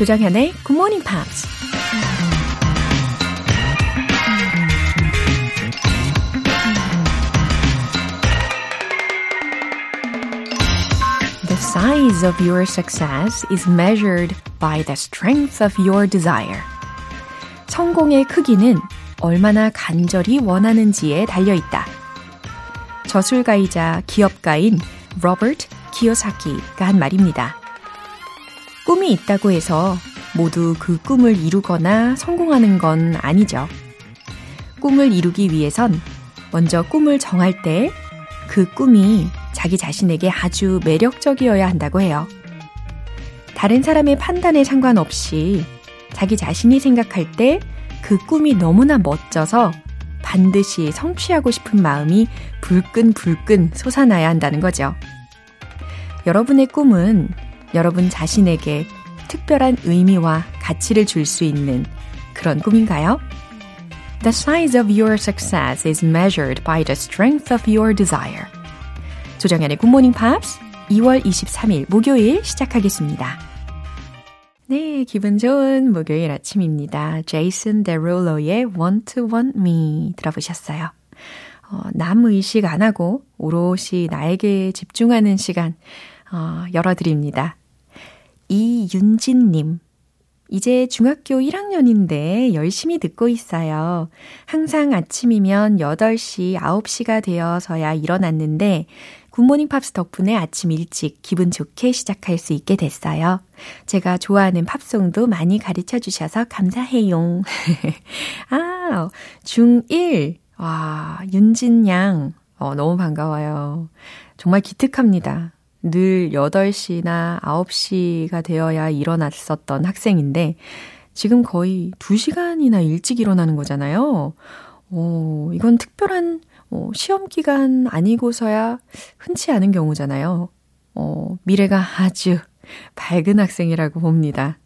조정현의 Good Morning Pops. The size of your success is measured by the strength of your desire. 성공의 크기는 얼마나 간절히 원하는지에 달려 있다. 저술가이자 기업가인 로버트 키요사키가 한 말입니다. 꿈이 있다고 해서 모두 그 꿈을 이루거나 성공하는 건 아니죠. 꿈을 이루기 위해선 먼저 꿈을 정할 때 그 꿈이 자기 자신에게 아주 매력적이어야 한다고 해요. 다른 사람의 판단에 상관없이 자기 자신이 생각할 때 그 꿈이 너무나 멋져서 반드시 성취하고 싶은 마음이 불끈불끈 솟아나야 한다는 거죠. 여러분의 꿈은 여러분 자신에게 특별한 의미와 가치를 줄 수 있는 그런 꿈인가요? The size of your success is measured by the strength of your desire. 조정연의 굿모닝 팝스 2월 23일 목요일 시작하겠습니다. 네, 기분 좋은 목요일 아침입니다. 제이슨 데롤로의 Want to Want Me 들어보셨어요. 어, 남 의식 안 하고 오롯이 나에게 집중하는 시간 어, 열어드립니다. 이윤진님. 이제 중학교 1학년인데 열심히 듣고 있어요. 항상 아침이면 8시, 9시가 되어서야 일어났는데 굿모닝 팝스 덕분에 아침 일찍 기분 좋게 시작할 수 있게 됐어요. 제가 좋아하는 팝송도 많이 가르쳐 주셔서 감사해요. 아, 중1. 와, 윤진 양. 어, 너무 반가워요. 정말 기특합니다. 늘 8시나 9시가 되어야 일어났었던 학생인데, 지금 거의 2시간이나 일찍 일어나는 거잖아요. 오, 이건 특별한 어, 시험 기간 아니고서야 흔치 않은 경우잖아요. 어, 미래가 아주 밝은 학생이라고 봅니다.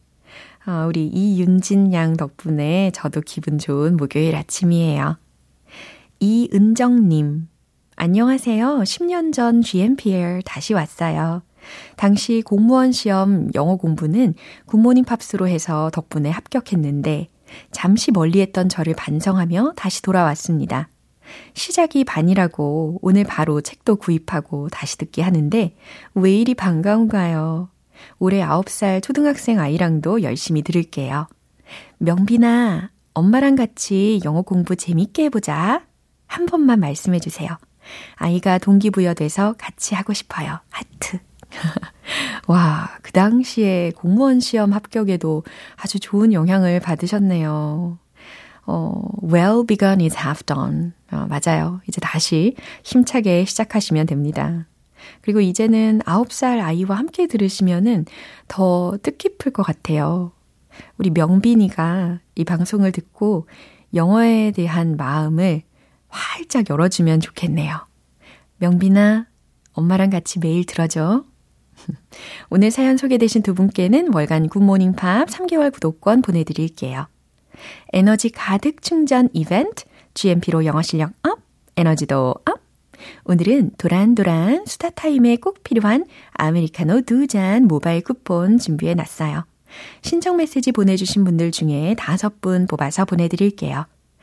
아, 우리 이윤진 양 덕분에 저도 기분 좋은 목요일 아침이에요. 이은정님, 안녕하세요. 10년 전 GMPR 다시 왔어요. 당시 공무원 시험 영어 공부는 굿모닝 팝스로 해서 덕분에 합격했는데 잠시 멀리 했던 저를 반성하며 다시 돌아왔습니다. 시작이 반이라고 오늘 바로 책도 구입하고 다시 듣기 하는데 왜 이리 반가운가요? 올해 9살 초등학생 아이랑도 열심히 들을게요. 명빈아, 엄마랑 같이 영어 공부 재밌게 해보자. 한 번만 말씀해 주세요. 아이가 동기부여돼서 같이 하고 싶어요. 하트. 와, 그 당시에 공무원 시험 합격에도 아주 좋은 영향을 받으셨네요. 어, well begun is half done. 어, 맞아요. 이제 다시 힘차게 시작하시면 됩니다. 그리고 이제는 9살 아이와 함께 들으시면은 더 뜻깊을 것 같아요. 우리 명빈이가 이 방송을 듣고 영어에 대한 마음을 활짝 열어주면 좋겠네요. 명빈아, 엄마랑 같이 매일 들어줘. 오늘 사연 소개되신 두 분께는 월간 굿모닝 팝 3개월 구독권 보내드릴게요. 에너지 가득 충전 이벤트, GMP로 영어 실력 up, 에너지도 up. 오늘은 도란도란 수다 타임에 꼭 필요한 아메리카노 두 잔 모바일 쿠폰 준비해 놨어요. 신청 메시지 보내주신 분들 중에 다섯 분 뽑아서 보내드릴게요.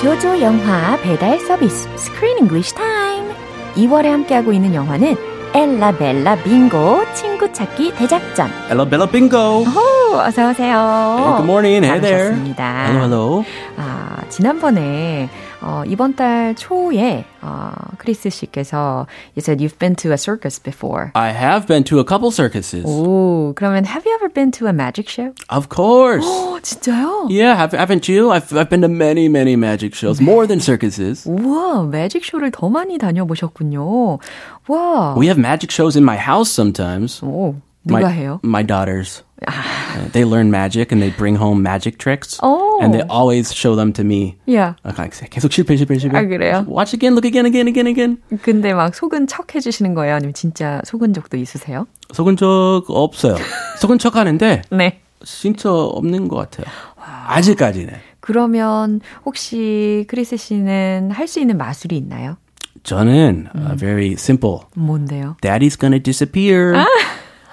English 영화 배달 서비스 Screen English Time. 2월에 함께하고 있는 영화는 엘라 벨라 빙고 친구 찾기 대작전. Bella Bingo. 오, 어서 오세요. Hey, good morning. Hey there. 오셨습니다. Hello, hello. 아, 지난번에 어, 이번 달 초에 어, 크리스 씨께서 you said you've been to a circus before. I have been to a couple circuses. 오, 그러면 have you ever been to a magic show? Of course. 오, 진짜요? Yeah, have, haven't you? I've, I've been to many, many magic shows, more than circuses. 우와, 매직 쇼를 더 많이 다녀보셨군요. 와. We have magic shows in my house sometimes. 오, 누가 my, 해요? My daughters. Uh, they learn magic and they bring home magic tricks. Oh. And they always show them to me. 야. 아, 계속 실패, 실패, 실패. 아, 그래요? Watch again, look again, again, again, again. 근데 막 속은 척 해주시는 거예요? 아니면 진짜 속은 적도 있으세요? 속은 적 없어요. 속은 척 하는데 네. 진짜 없는 것 같아요. 아직까지는. 그러면 혹시 크리스 씨는 할 수 있는 마술이 있나요? 저는 uh, very simple. 뭔데요? Daddy's gonna disappear.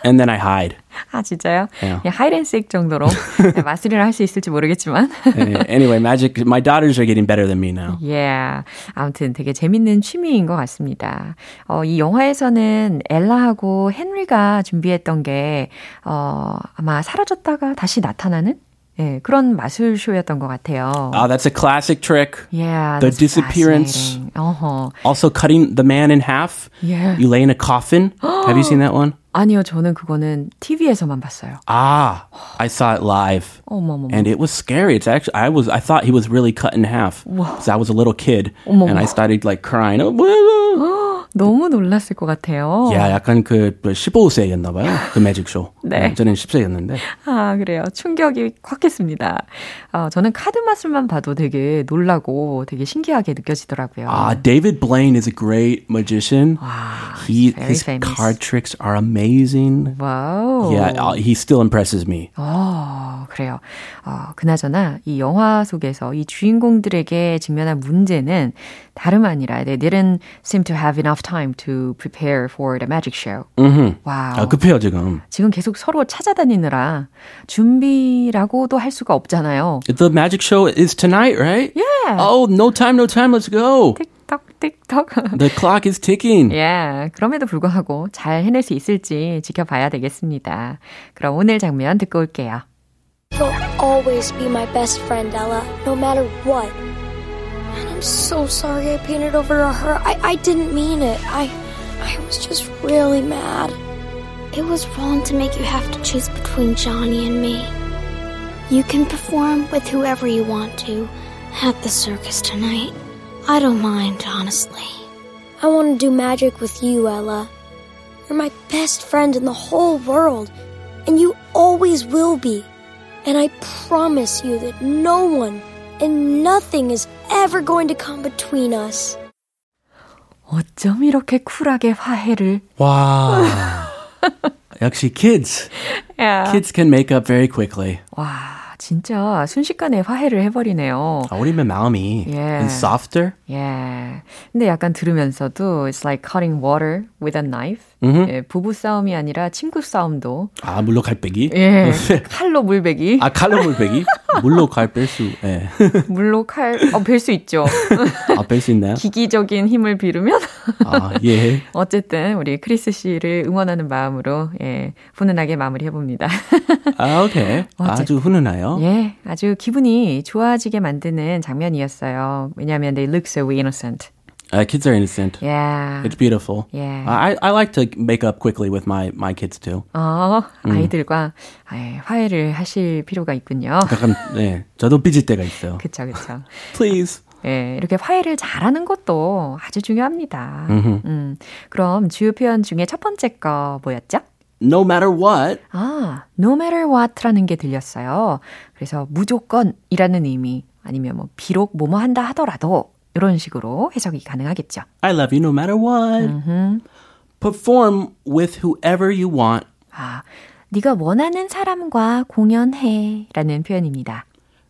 And then I hide. 아, 진짜요? 네. 그냥 하이랜스익 정도로 네, 마술이를 할수 있을지 모르겠지만. Uh, anyway, magic. My daughters are getting better than me now. Yeah. 아무튼 되게 재밌는 취미인 것 같습니다. 어, 이 영화에서는 엘라하고 헨리가 준비했던 게, 어, 아마 사라졌다가 다시 나타나는? 예, 그런 마술쇼였던 것 같아요. Oh, that's a classic trick. yeah. the that's disappearance. fascinating. 어허. Also, cutting the man in half. Yeah. You lay in a coffin. Have you seen that one? 아니요, 저는 그거는 TV에서만 봤어요. Ah, I saw it live. 어머머머. And it was scary. It's actually I was I thought he was really cut in half because I was a little kid 어머머. and I started like crying. Oh, blah. 너무 놀랐을 것 같아요. 야, 약간 그 15세였나 봐요. 그 매직 쇼. 네. 저는 10세였는데. 아, 그래요. 충격이 컸겠습니다. 어, 저는 카드 마술만 봐도 되게 놀라고 되게 신기하게 느껴지더라고요. Ah, David Blaine is a great magician. 와, He his famous. card tricks are amazing. Wow. Yeah, uh, he still impresses me. 어, 그래요. 어, 그나저나 이 영화 속에서 이 주인공들에게 직면한 문제는 다름 아니라 they didn't seem to have enough time to prepare for the magic show. 음. 와우. 아, 급해요, 지금. 지금 계속 서로 찾아다니느라 준비라고도 할 수가 없잖아요. The magic show is tonight, right? Yeah. Oh, no time, no time. Let's go. 틱톡 틱톡. The clock is ticking. 예, 그럼에도 불구하고 잘 해낼 수 있을지 지켜봐야 되겠습니다. 그럼 오늘 장면 듣고 올게요. You'll always be my best friend, Ella, no matter what. And I'm so sorry I painted over her. I, I didn't mean it. I I was just really mad. It was wrong to make you have to choose between Johnny and me. You can perform with whoever you want to at the circus tonight. I don't mind, honestly. I want to do magic with you, Ella. You're my best friend in the whole world, and you always will be. And I promise you that no one and nothing is ever going to come between us. 어쩜 이렇게 쿨하게 화해를. 와. 역시 kids. 야. Kids can make up very quickly. 와, 진짜 순식간에 화해를 해버리네요. 어리면 마음이 예. and softer. 예. 근데 약간 들으면서도 it's like cutting water with a knife. 예, 부부 싸움이 아니라 친구 싸움도. 아, 물로 갈빼기. 예. 칼로 물베기. 아, 칼로 물빼기. 물로 갈뺄 수. 예. 물로 칼, 어, 벨수 있죠. 아, 뺄 수 있나요? 기기적인 힘을 빌으면. 아, 예. 어쨌든 우리 크리스 씨를 응원하는 마음으로 예, 훈훈하게 마무리해 봅니다. 아, 오케이. 아주 훈훈해요. 예, 아주 기분이 좋아지게 만드는 장면이었어요. 왜냐하면 they look so innocent. Uh, kids are innocent. Yeah. It's beautiful. Yeah. I, I like to make up quickly with my, my kids too. 어, 아이들과 예, 화해를 하실 필요가 있군요. 가끔, 네. 저도 삐질 때가 있어요. 그쵸, 그쵸. Please. 예, 이렇게 화해를 잘하는 것도 아주 중요합니다. 음, 그럼 주요 표현 중에 첫 번째 거 뭐였죠? No matter what. 아, no matter what라는 게 들렸어요. 그래서 무조건이라는 의미 아니면 뭐 비록 뭐뭐 한다 하더라도 이런 식으로 해석이 가능하겠죠. I love you no matter what. Perform with whoever you want. 아, 네가 원하는 사람과 공연해 라는 표현입니다.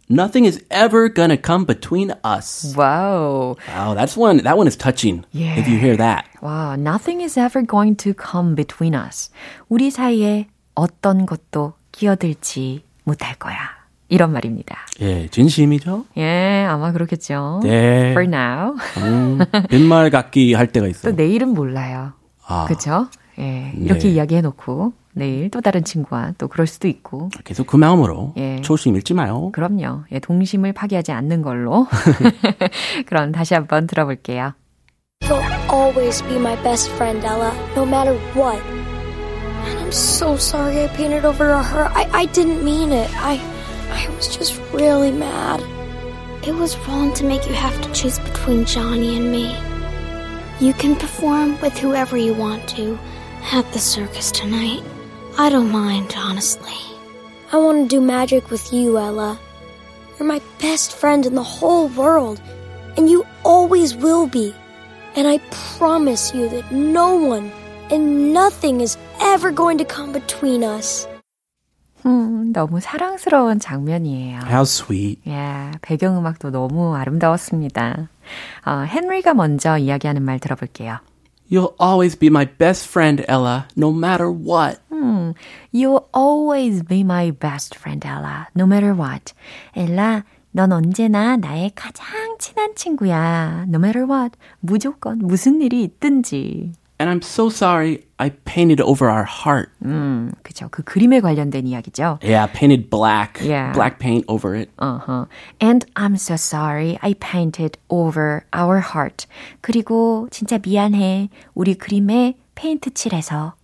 Nothing is ever gonna come between us. 와우. Wow, that's one. That one is touching. Yeah. If you hear that. 와, nothing is ever going to come between us. 우리 사이에 어떤 것도 끼어들지 못할 거야. 이런 말입니다. 예, 진심이죠? 예, 아마 그렇겠죠. 네. For now. 음, 빈말 같기 할 때가 있어요. 또 내일은 몰라요. 아. 그렇죠? 예, 이렇게 네. 이야기해 놓고 내일 또 다른 친구와 또 그럴 수도 있고. 계속 그 마음으로 예. 초심 잃지 마요. 그럼요. 예, 동심을 파괴하지 않는 걸로. 그럼 다시 한번 들어볼게요. You'll always be my best friend, Ella, no matter what. And I'm so sorry I painted over her. I, I didn't mean it. I I was just really mad. It was wrong to make you have to choose between Johnny and me. You can perform with whoever you want to at the circus tonight. I don't mind, honestly. I want to do magic with you, Ella. You're my best friend in the whole world, and you always will be. And I promise you that no one and nothing is ever going to come between us. 음, 너무 사랑스러운 장면이에요. How sweet. 예, 배경음악도 너무 아름다웠습니다. 어, 헨리가 먼저 이야기하는 말 들어볼게요. You'll always be my best friend, Ella, no matter what. 음, You'll always be my best friend, Ella, no matter what. 엘라, 넌 언제나 나의 가장 친한 친구야. No matter what. 무조건 무슨 일이 있든지. And I'm so sorry I painted over our heart. 음, 그죠. 그 그림에 관련된 이야기죠. Yeah, painted black. Yeah. Black paint over it. Uh-huh. And I'm so sorry I painted over our heart. 그리고 진짜 미안해. 우리 그림에 페인트 칠해서.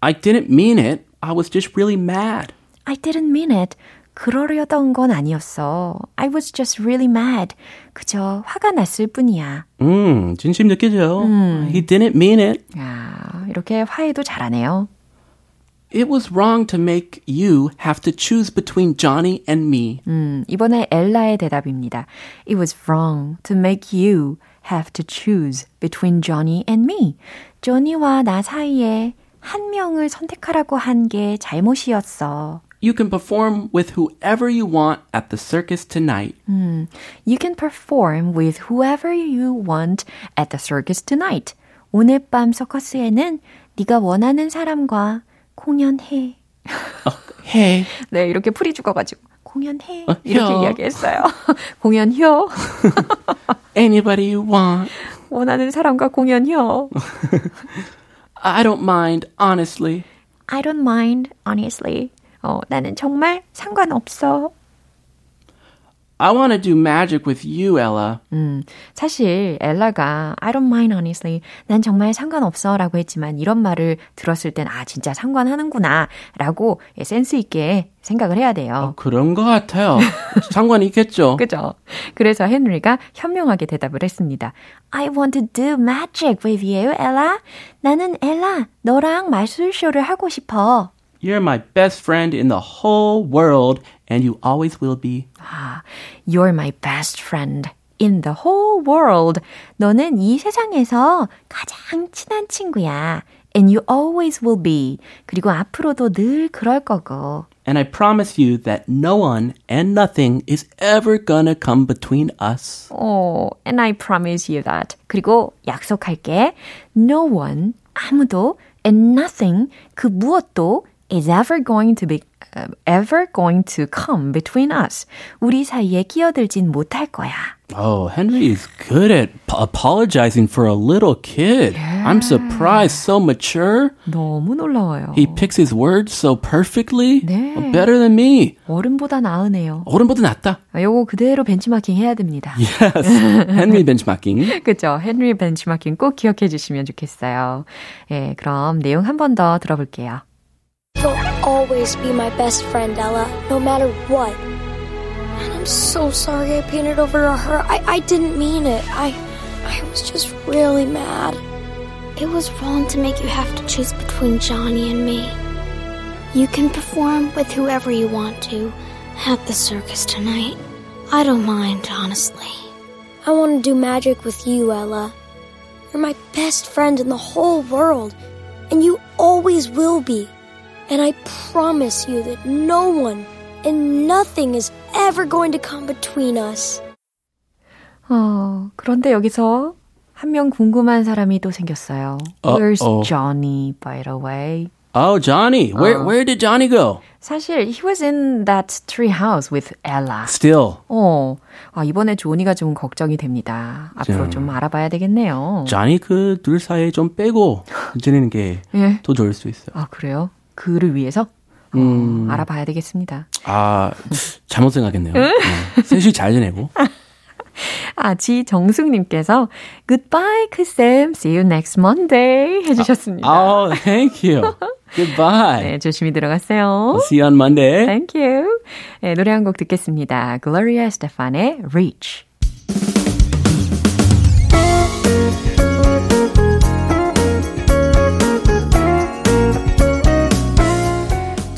I didn't mean it. I was just really mad. I didn't mean it. 그러려던 건 아니었어. I was just really mad. 그저 화가 났을 뿐이야. 음, 진심 느껴져요. He didn't mean it. 야, 이렇게 화해도 잘하네요. It was wrong to make you have to choose between Johnny and me. 음, 이번에 엘라의 대답입니다. It was wrong to make you have to choose between Johnny and me. 조니와 나 사이에 한 명을 선택하라고 한 게 잘못이었어. You can perform with whoever you want at the circus tonight. You can perform with whoever you want at the circus tonight. 오늘 밤 서커스에는 네가 원하는 사람과 공연해. Hey, 네, 이렇게 풀이 죽어가지고 공연해 어, 이렇게 혀. 이야기했어요. 공연혀. anybody you want. 원하는 사람과 공연혀. I don't mind, honestly. I don't mind, honestly. 어, 나는 정말 상관없어. I want to do magic with you, Ella. 음, 사실 엘라가 I don't mind honestly. 난 정말 상관없어 라고 했지만 이런 말을 들었을 땐 아, 진짜 상관하는구나 라고 예, 센스 있게 생각을 해야 돼요. 그런 것 같아요. 상관이 있겠죠. 그죠? 그래서 헨리가 현명하게 대답을 했습니다. I want to do magic with you, Ella. 나는 엘라, 너랑 마술쇼를 하고 싶어. You're my best friend in the whole world, and you always will be. 아, you're my best friend in the whole world. 너는 이 세상에서 가장 친한 친구야. And you always will be. 그리고 앞으로도 늘 그럴 거고. And I promise you that no one and nothing is ever gonna come between us. Oh, and I promise you that. 그리고 약속할게. No one, 아무도, and nothing, 그 무엇도 is ever going to be uh, ever going to come between us. 우리 사이에 끼어들진 못할 거야. Oh, Henry is good at p- apologizing for a little kid. I'm surprised, so mature. 너무 놀라워요. He picks his words so perfectly. 네. Oh, better than me. 어른보다 나으네요. 어른보다 낫다. 아, 요거 그대로 벤치마킹 해야 됩니다. Yes. Henry benchmarking. 그죠? 헨리 벤치마킹 꼭 기억해 주시면 좋겠어요. 예, 그럼 내용 한 번 더 들어볼게요. You'll always be my best friend, Ella, no matter what. And I'm so sorry I painted over her. I, I didn't mean it. I I was just really mad. It was wrong to make you have to choose between Johnny and me. You can perform with whoever you want to at the circus tonight. I don't mind, honestly. I want to do magic with you, Ella. You're my best friend in the whole world, and you always will be. And I promise you that no one and nothing is ever going to come between us. 어, 그런데 여기서 한 명 궁금한 사람이 또 생겼어요. 어, Where's 어. Johnny, by the way? Oh, Johnny. Where where did Johnny go? 사실 he was in that tree house with Ella. Still. 어, 아, 이번에 조니가 좀 걱정이 됩니다. 앞으로 좀 알아봐야 되겠네요. Johnny 그 둘 사이에 좀 빼고 지내는 게더 예. 좋을 수 있어요. 아, 그래요? 그를 위해서? 어, 알아봐야 되겠습니다. 아, 잘못 생각했네요. 네. 셋이 잘 지내고. 아, 지정숙님께서 Goodbye, 크쌤. See you next Monday. 해주셨습니다. Oh, thank you. Goodbye. 네, 조심히 들어가세요. See you on Monday. Thank you. 네, 노래 한 곡 듣겠습니다. Gloria Estefan의 Reach.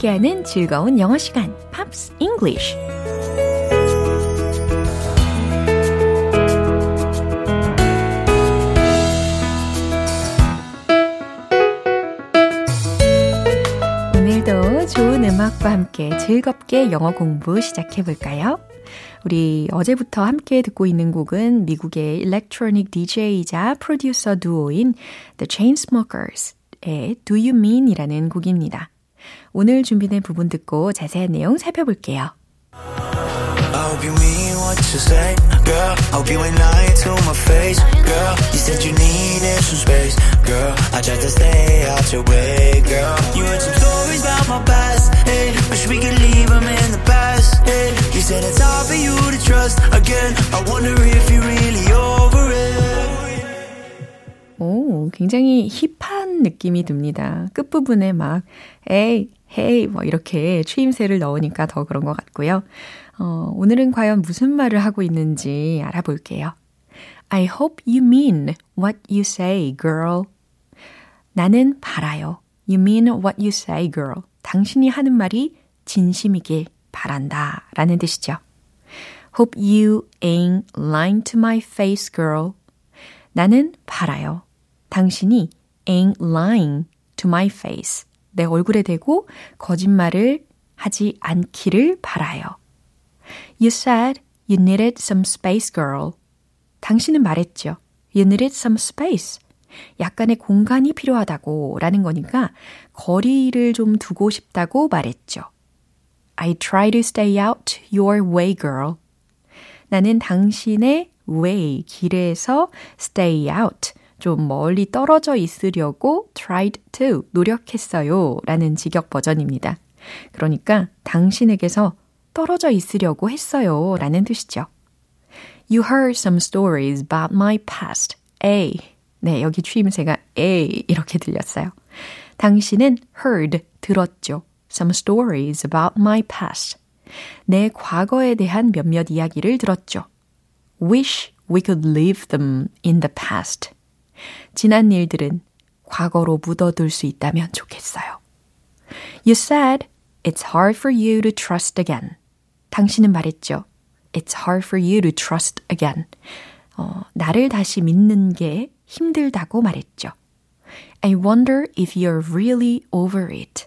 함께하는 즐거운 영어 시간, Pops English. 오늘도 좋은 음악과 함께 즐겁게 영어 공부 시작해 볼까요? 우리 어제부터 함께 듣고 있는 곡은 미국의 electronic DJ이자 프로듀서 듀오인 The Chainsmokers의 Do You Mean 이라는 곡입니다. 오늘 준비된 부분 듣고 자세한 내용 살펴볼게요. Hope you mean what you say, girl. Hope you ain't lying to my face, girl. You said you needed some space, girl. I tried to stay out your way, girl. You heard some stories about my past, hey. Wish we could leave them in the past, hey. You said it's hard for you to trust again. I wonder if you're really over it. 오, 굉장히 힙한 느낌이 듭니다. 끝부분에 막, 에이, 헤이, 뭐 이렇게 추임새를 넣으니까 더 그런 것 같고요. 어, 오늘은 과연 무슨 말을 하고 있는지 알아볼게요. I hope you mean what you say, girl. 나는 바라요. You mean what you say, girl. 당신이 하는 말이 진심이길 바란다. 라는 뜻이죠. Hope you ain't lying to my face, girl. 나는 바라요. 당신이 ain't lying to my face. 내 얼굴에 대고 거짓말을 하지 않기를 바라요. You said you needed some space, girl. 당신은 말했죠. You needed some space. 약간의 공간이 필요하다고 라는 거니까 거리를 좀 두고 싶다고 말했죠. I try to stay out your way, girl. 나는 당신의 way, 길에서 stay out, 좀 멀리 떨어져 있으려고 tried to, 노력했어요. 라는 직역 버전입니다. 그러니까 당신에게서 떨어져 있으려고 했어요. 라는 뜻이죠. You heard some stories about my past. A. 네, 여기 추임새가 A 이렇게 들렸어요. 당신은 heard, 들었죠. Some stories about my past. 내 과거에 대한 몇몇 이야기를 들었죠. Wish we could leave them in the past. 지난 일들은 과거로 묻어둘 수 있다면 좋겠어요. You said it's hard for you to trust again. 당신은 말했죠. It's hard for you to trust again. 어, 나를 다시 믿는 게 힘들다고 말했죠. I wonder if you're really over it.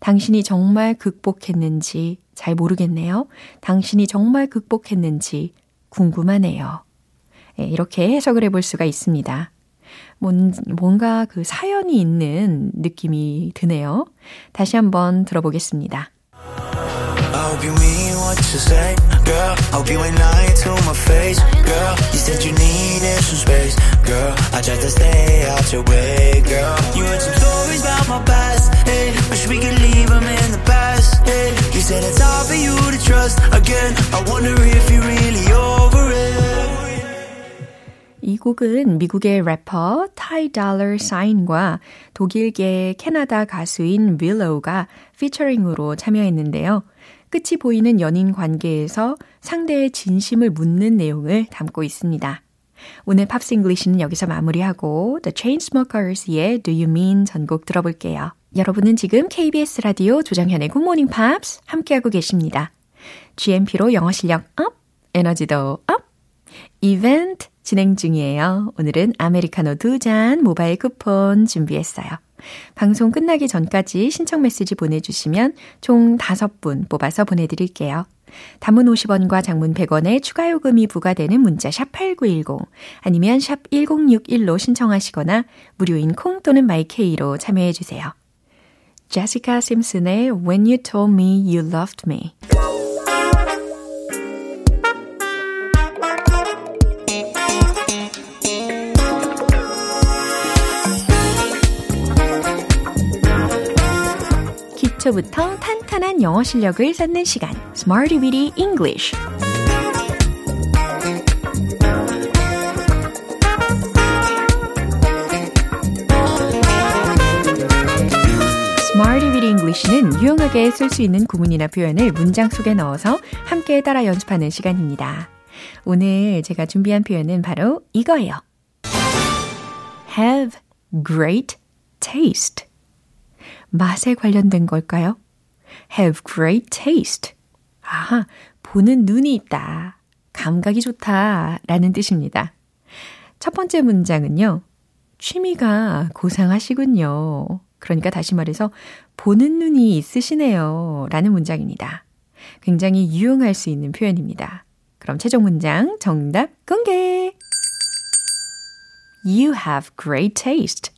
당신이 정말 극복했는지 잘 모르겠네요. 당신이 정말 극복했는지 궁금하네요. 예, 이렇게 해석을 해볼 수가 있습니다. 뭔, 뭔가 그 사연이 있는 느낌이 드네요. 다시 한번 들어보겠습니다. I hope you mean what you say, girl. I hope you ain't lying to my face, girl. You said you needed some space, girl. I tried to stay out your way, girl. You heard some stories about my past, hey. Wish we could leave them in the past, hey. You said it's hard for you to trust again. I wonder if you're really it. 이 곡은 미국의 래퍼 타이 달러 사인과 독일계 캐나다 가수인 윌로우가 피처링으로 참여했는데요. 끝이 보이는 연인 관계에서 상대의 진심을 묻는 내용을 담고 있습니다. 오늘 Pops English는 여기서 마무리하고 The Chainsmokers의 Do You Mean 전곡 들어볼게요. 여러분은 지금 KBS 라디오 조정현의 Good Morning Pops 함께하고 계십니다. GMP로 영어 실력 up, 에너지도 up, 이벤트 진행 중이에요. 오늘은 아메리카노 두 잔 모바일 쿠폰 준비했어요. 방송 끝나기 전까지 신청 메시지 보내주시면 총 5분 뽑아서 보내드릴게요. 단문 50원과 장문 100원의 추가 요금이 부과되는 문자 샵 8910 아니면 샵 1061로 신청하시거나 무료인 콩 또는 마이케이로 참여해 주세요. 제시카 심슨의 When You Told Me You Loved Me 기초부터 탄탄한 영어 실력을 쌓는 시간 Smarty Weedy English English는 유용하게 쓸 수 있는 구문이나 표현을 문장 속에 넣어서 함께 따라 연습하는 시간입니다. 오늘 제가 준비한 표현은 바로 이거예요. have great taste. 맛에 관련된 걸까요? have great taste. 아하, 보는 눈이 있다. 감각이 좋다. 라는 뜻입니다. 첫 번째 문장은요. 취미가 고상하시군요. 그러니까 다시 말해서 보는 눈이 있으시네요. 라는 문장입니다. 굉장히 유용할 수 있는 표현입니다. 그럼 최종 문장 정답 공개! You have great taste.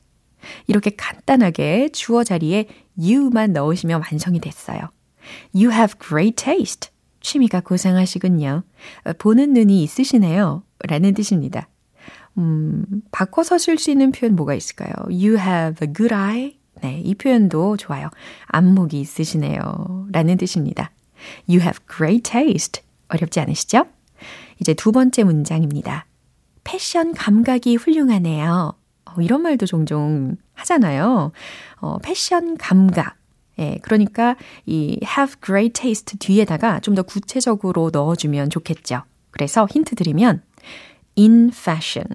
이렇게 간단하게 주어 자리에 you만 넣으시면 완성이 됐어요. You have great taste. 취미가 고상하시군요. 보는 눈이 있으시네요. 라는 뜻입니다. 음, 바꿔서 쓸 수 있는 표현 뭐가 있을까요? You have a good eye. 네, 이 표현도 좋아요. 안목이 있으시네요. 라는 뜻입니다. You have great taste. 어렵지 않으시죠? 이제 두 번째 문장입니다. 패션 감각이 훌륭하네요. 어, 이런 말도 종종 하잖아요. 어, 패션 감각. 예, 그러니까 이 have great taste 뒤에다가 좀 더 구체적으로 넣어주면 좋겠죠. 그래서 힌트 드리면 in fashion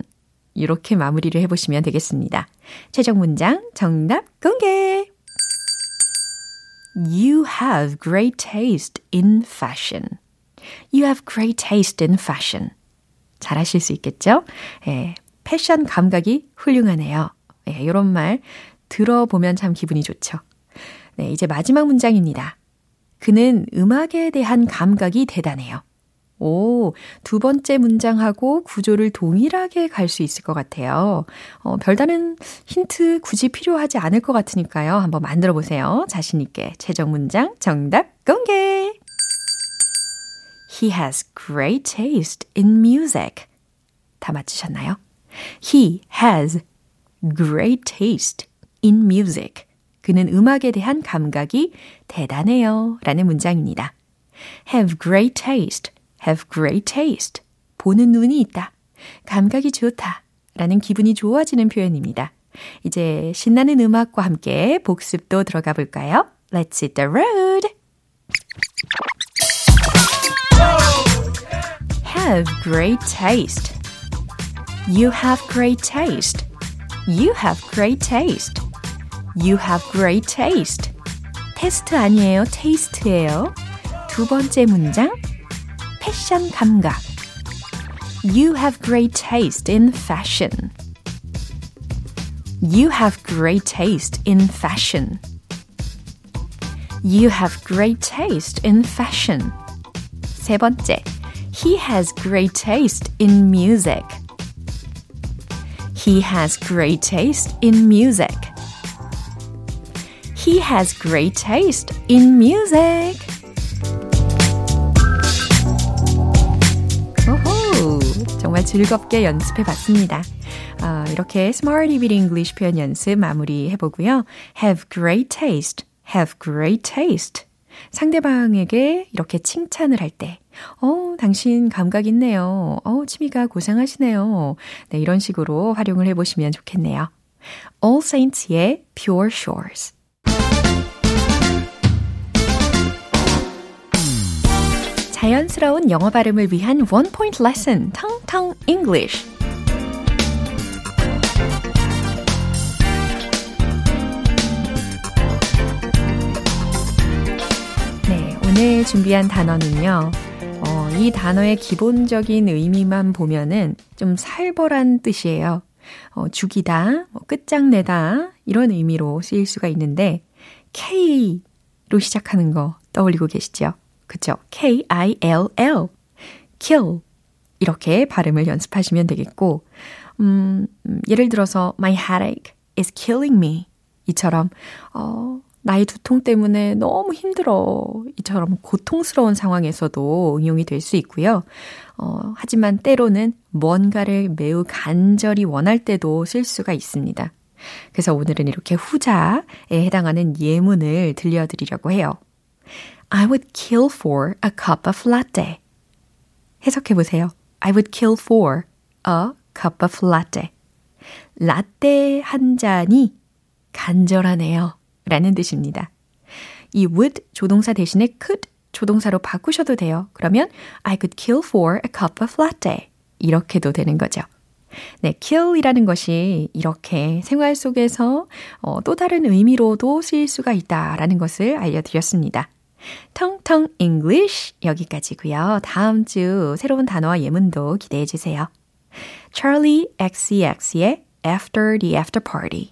이렇게 마무리를 해보시면 되겠습니다. 최종 문장 정답 공개! You have great taste in fashion. You have great taste in fashion. 잘하실 수 있겠죠? 예, 패션 감각이 훌륭하네요. 예, 이런 말 들어보면 참 기분이 좋죠. 네, 이제 마지막 문장입니다. 그는 음악에 대한 감각이 대단해요. 오, 두 번째 문장하고 구조를 동일하게 갈 수 있을 것 같아요. 어, 별다른 힌트 굳이 필요하지 않을 것 같으니까요. 한번 만들어 보세요. 자신있게. 최종 문장 정답 공개! He has great taste in music. 다 맞추셨나요? He has great taste in music. 그는 음악에 대한 감각이 대단해요. 라는 문장입니다. have great taste. have great taste. 보는 눈이 있다. 감각이 좋다. 라는 기분이 좋아지는 표현입니다. 이제 신나는 음악과 함께 복습도 들어가 볼까요? Let's hit the road! have great taste. You have great taste. You have great taste. You have great taste. 테스트 아니에요. 테이스트예요. 두 번째 문장. 패션 감각. You have great taste in fashion. You have great taste in fashion. You have great taste in fashion. 세 번째. He has great taste in music. He has great taste in music. He has great taste in music. 오호, 정말 즐겁게 연습해 봤습니다. 아, 이렇게 Smarty with English 표현 연습 마무리해 보고요. Have great taste. Have great taste. 상대방에게 이렇게 칭찬을 할 때, 어, 당신 감각 있네요. 어, 취미가 고생하시네요. 네, 이런 식으로 활용을 해보시면 좋겠네요. All Saints의 Pure Shores. 자연스러운 영어 발음을 위한 원 포인트 레슨, 텅텅 English. 오늘 준비한 단어는요. 어, 이 단어의 기본적인 의미만 보면은 좀 살벌한 뜻이에요. 어, 죽이다, 뭐 끝장내다 이런 의미로 쓰일 수가 있는데 K로 시작하는 거 떠올리고 계시죠? 그쵸? K-I-L-L kill 이렇게 발음을 연습하시면 되겠고 음, 예를 들어서 my headache is killing me 이처럼 어, 나의 두통 때문에 너무 힘들어. 이처럼 고통스러운 상황에서도 응용이 될 수 있고요. 어, 하지만 때로는 뭔가를 매우 간절히 원할 때도 쓸 수가 있습니다. 그래서 오늘은 이렇게 후자에 해당하는 예문을 들려드리려고 해요. I would kill for a cup of latte. 해석해 보세요. I would kill for a cup of latte. 라떼 한 잔이 간절하네요. 라는 뜻입니다. 이 would 조동사 대신에 could 조동사로 바꾸셔도 돼요. 그러면 I could kill for a cup of latte. 이렇게도 되는 거죠. 네, kill이라는 것이 이렇게 생활 속에서 어, 또 다른 의미로도 쓰일 수가 있다라는 것을 알려드렸습니다. 텅텅 English 여기까지고요. 다음 주 새로운 단어와 예문도 기대해 주세요. Charlie XCX의 After the After Party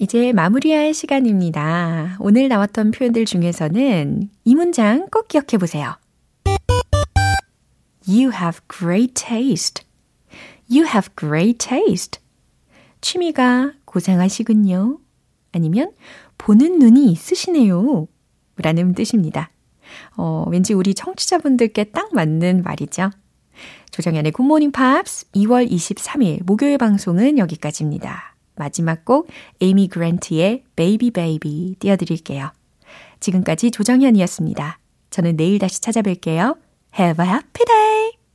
이제 마무리할 시간입니다. 오늘 나왔던 표현들 중에서는 이 문장 꼭 기억해 보세요. You have great taste. You have great taste. 취미가 고상하시군요. 아니면 보는 눈이 있으시네요. 라는 뜻입니다. 어, 왠지 우리 청취자분들께 딱 맞는 말이죠. 조정연의 굿모닝 팝스 2월 23일 목요일 방송은 여기까지입니다. 마지막 곡 에이미 그랜트의 Baby Baby 띄워드릴게요. 지금까지 조정현이었습니다. 저는 내일 다시 찾아뵐게요. Have a happy day!